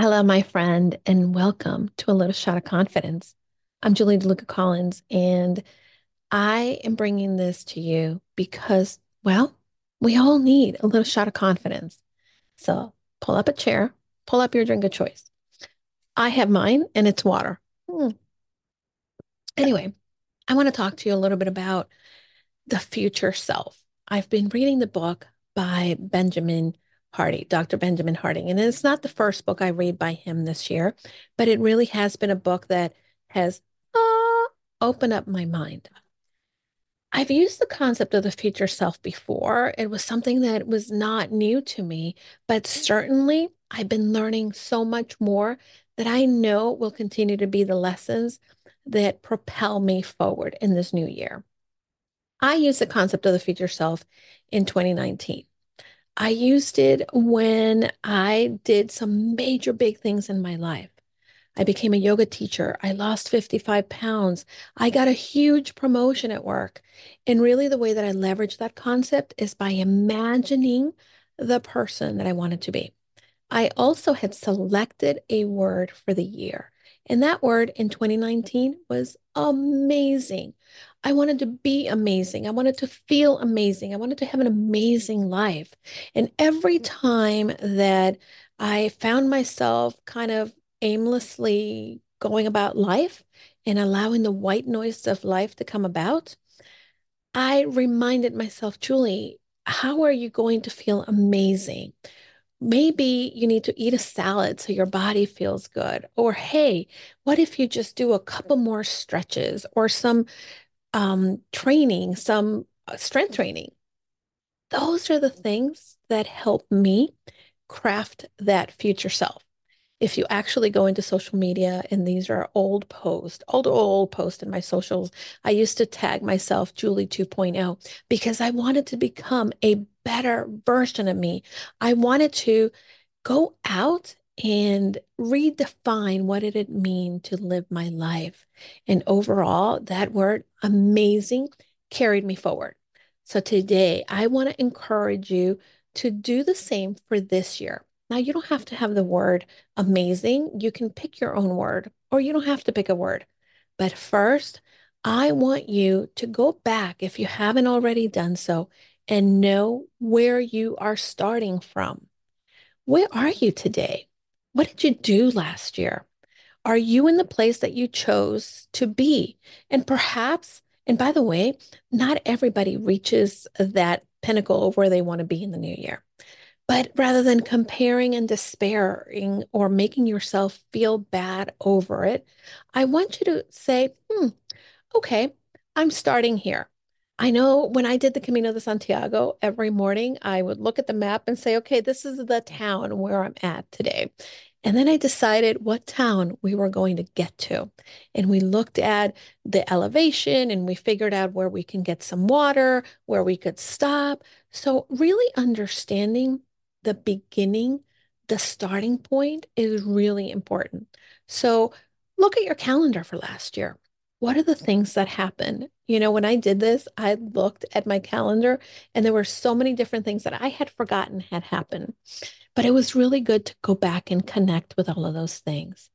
Hello, my friend, and welcome to a little shot of confidence. I'm Julie DeLuca Collins, and I am bringing this to you because, well, we all need a little shot of confidence. So pull up a chair, pull up your drink of choice. I have mine, and it's water. Hmm. Anyway, I want to talk to you a little bit about the future self. I've been reading the book by Benjamin Hardy, Dr. Benjamin Hardy. And it's not the first book I read by him this year, but it really has been a book that has uh, opened up my mind. I've used the concept of the future self before. It was something that was not new to me, but certainly I've been learning so much more that I know will continue to be the lessons that propel me forward in this new year. I used the concept of the future self in 2019. I used it when I did some major big things in my life. I became a yoga teacher. I lost 55 pounds. I got a huge promotion at work. And really, the way that I leverage that concept is by imagining the person that I wanted to be. I also had selected a word for the year. And that word in 2019 was amazing. I wanted to be amazing. I wanted to feel amazing. I wanted to have an amazing life. And every time that I found myself kind of aimlessly going about life and allowing the white noise of life to come about, I reminded myself, Julie, how are you going to feel amazing? Maybe you need to eat a salad so your body feels good. Or, hey, what if you just do a couple more stretches or some um, training, some uh, strength training? Those are the things that help me craft that future self if you actually go into social media and these are old posts, old, old posts in my socials, I used to tag myself Julie 2.0 because I wanted to become a better version of me. I wanted to go out and redefine what did it mean to live my life. And overall, that word amazing carried me forward. So today, I want to encourage you to do the same for this year. Now, you don't have to have the word amazing. You can pick your own word, or you don't have to pick a word. But first, I want you to go back, if you haven't already done so, and know where you are starting from. Where are you today? What did you do last year? Are you in the place that you chose to be? And perhaps, and by the way, not everybody reaches that pinnacle of where they want to be in the new year. But rather than comparing and despairing or making yourself feel bad over it, I want you to say, hmm, okay, I'm starting here. I know when I did the Camino de Santiago every morning, I would look at the map and say, okay, this is the town where I'm at today. And then I decided what town we were going to get to. And we looked at the elevation and we figured out where we can get some water, where we could stop. So, really understanding the beginning, the starting point is really important. So look at your calendar for last year. What are the things that happened? You know, when I did this, I looked at my calendar and there were so many different things that I had forgotten had happened. But it was really good to go back and connect with all of those things,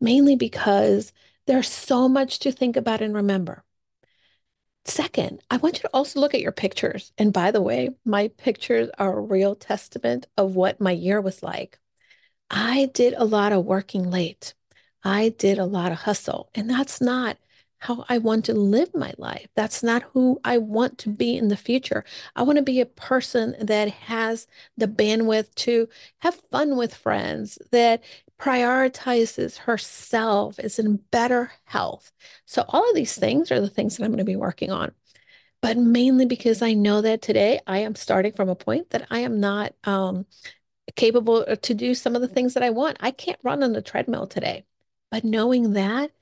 mainly because there's so much to think about and remember. Second, I want you to also look at your pictures. And by the way, my pictures are a real testament of what my year was like. I did a lot of working late. I did a lot of hustle, and that's not how I want to live my life. That's not who I want to be in the future. I want to be a person that has the bandwidth to have fun with friends, that prioritizes herself, is in better health. So, all of these things are the things that I'm going to be working on. But mainly because I know that today I am starting from a point that I am not um, capable to do some of the things that I want. I can't run on the treadmill today. But knowing that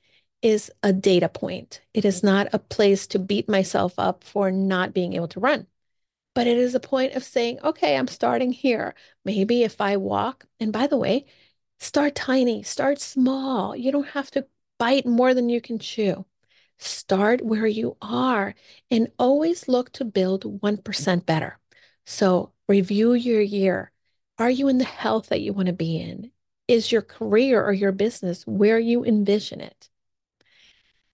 is a data point. It is mm-hmm. not a place to beat myself up for not being able to run. But it is a point of saying, okay, I'm starting here. Maybe if I walk, and by the way, Start tiny, start small. You don't have to bite more than you can chew. Start where you are and always look to build 1% better. So review your year. Are you in the health that you want to be in? Is your career or your business where you envision it?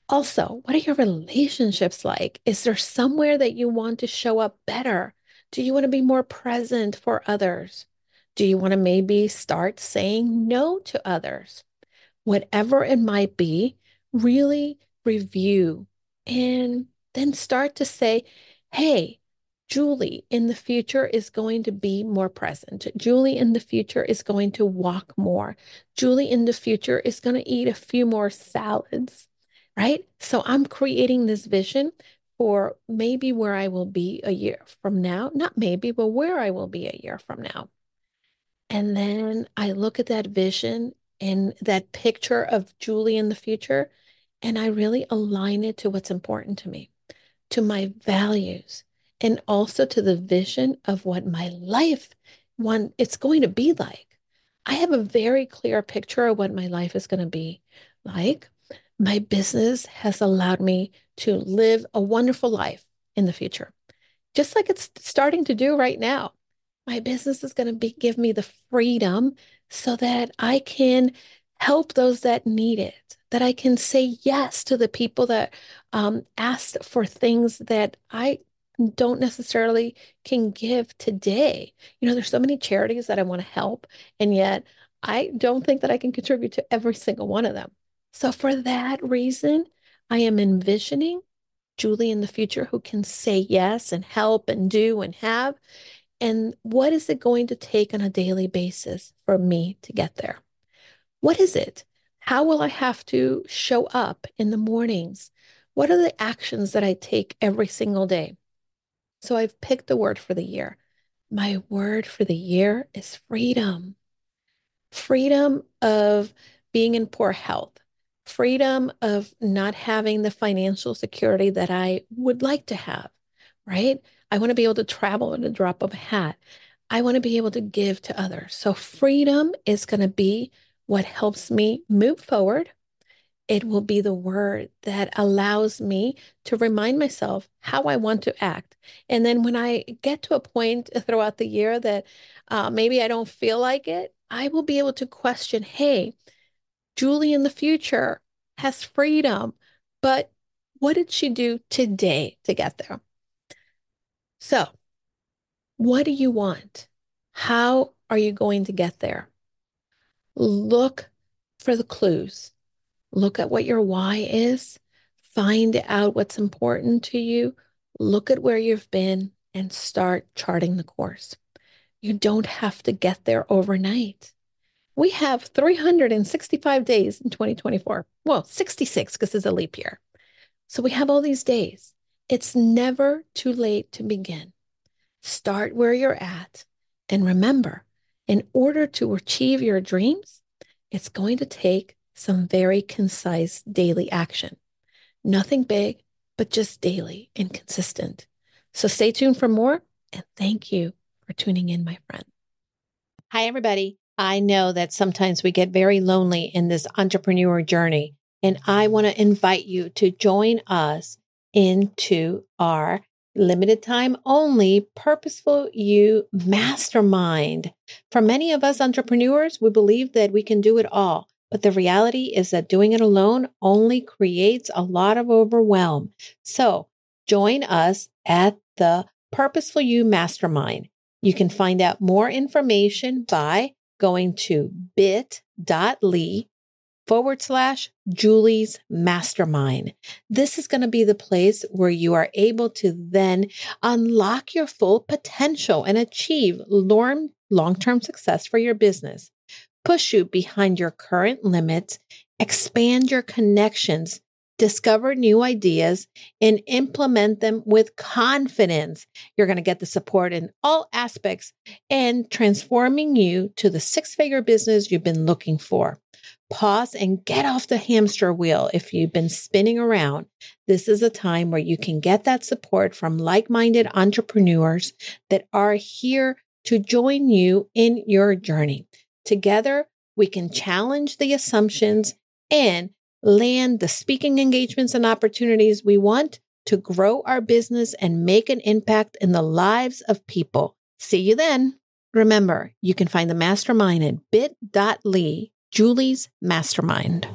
Also, what are your relationships like? Is there somewhere that you want to show up better? Do you want to be more present for others? Do you want to maybe start saying no to others? Whatever it might be, really review and then start to say, hey, Julie in the future is going to be more present. Julie in the future is going to walk more. Julie in the future is going to eat a few more salads, right? So I'm creating this vision for maybe where I will be a year from now. Not maybe, but where I will be a year from now. And then I look at that vision and that picture of Julie in the future, and I really align it to what's important to me, to my values, and also to the vision of what my life one it's going to be like. I have a very clear picture of what my life is going to be like. My business has allowed me to live a wonderful life in the future, just like it's starting to do right now. My business is going to be give me the freedom so that I can help those that need it, that I can say yes to the people that um, asked for things that I don't necessarily can give today. You know, there's so many charities that I want to help, and yet I don't think that I can contribute to every single one of them. So, for that reason, I am envisioning Julie in the future who can say yes and help and do and have. And what is it going to take on a daily basis for me to get there? What is it? How will I have to show up in the mornings? What are the actions that I take every single day? So I've picked the word for the year. My word for the year is freedom. Freedom of being in poor health, freedom of not having the financial security that I would like to have, right? I want to be able to travel at a drop of a hat. I want to be able to give to others. So, freedom is going to be what helps me move forward it will be the word that allows me to remind myself how I want to act. And then when I get to a point throughout the year that uh, maybe I don't feel like it, I will be able to question hey, Julie in the future has freedom, but what did she do today to get there? So, what do you want? How are you going to get there? Look for the clues Look at what your why is. Find out what's important to you. Look at where you've been and start charting the course. You don't have to get there overnight. We have 365 days in 2024. Well, 66 because it's a leap year. So we have all these days. It's never too late to begin. Start where you're at. And remember, in order to achieve your dreams, it's going to take some very concise daily action. Nothing big, but just daily and consistent. So stay tuned for more and thank you for tuning in, my friend. Hi, everybody. I know that sometimes we get very lonely in this entrepreneur journey, and I want to invite you to join us into our limited time only purposeful you mastermind. For many of us entrepreneurs, we believe that we can do it all. But the reality is that doing it alone only creates a lot of overwhelm. So join us at the Purposeful You Mastermind. You can find out more information by going to bit.ly forward slash Julie's Mastermind. This is going to be the place where you are able to then unlock your full potential and achieve long term success for your business push you behind your current limits, expand your connections, discover new ideas, and implement them with confidence. You're going to get the support in all aspects and transforming you to the six figure business you've been looking for. Pause and get off the hamster wheel if you've been spinning around. This is a time where you can get that support from like minded entrepreneurs that are here to join you in your journey. Together, we can challenge the assumptions and land the speaking engagements and opportunities we want to grow our business and make an impact in the lives of people. See you then. Remember, you can find the mastermind at bit.ly Julie's Mastermind.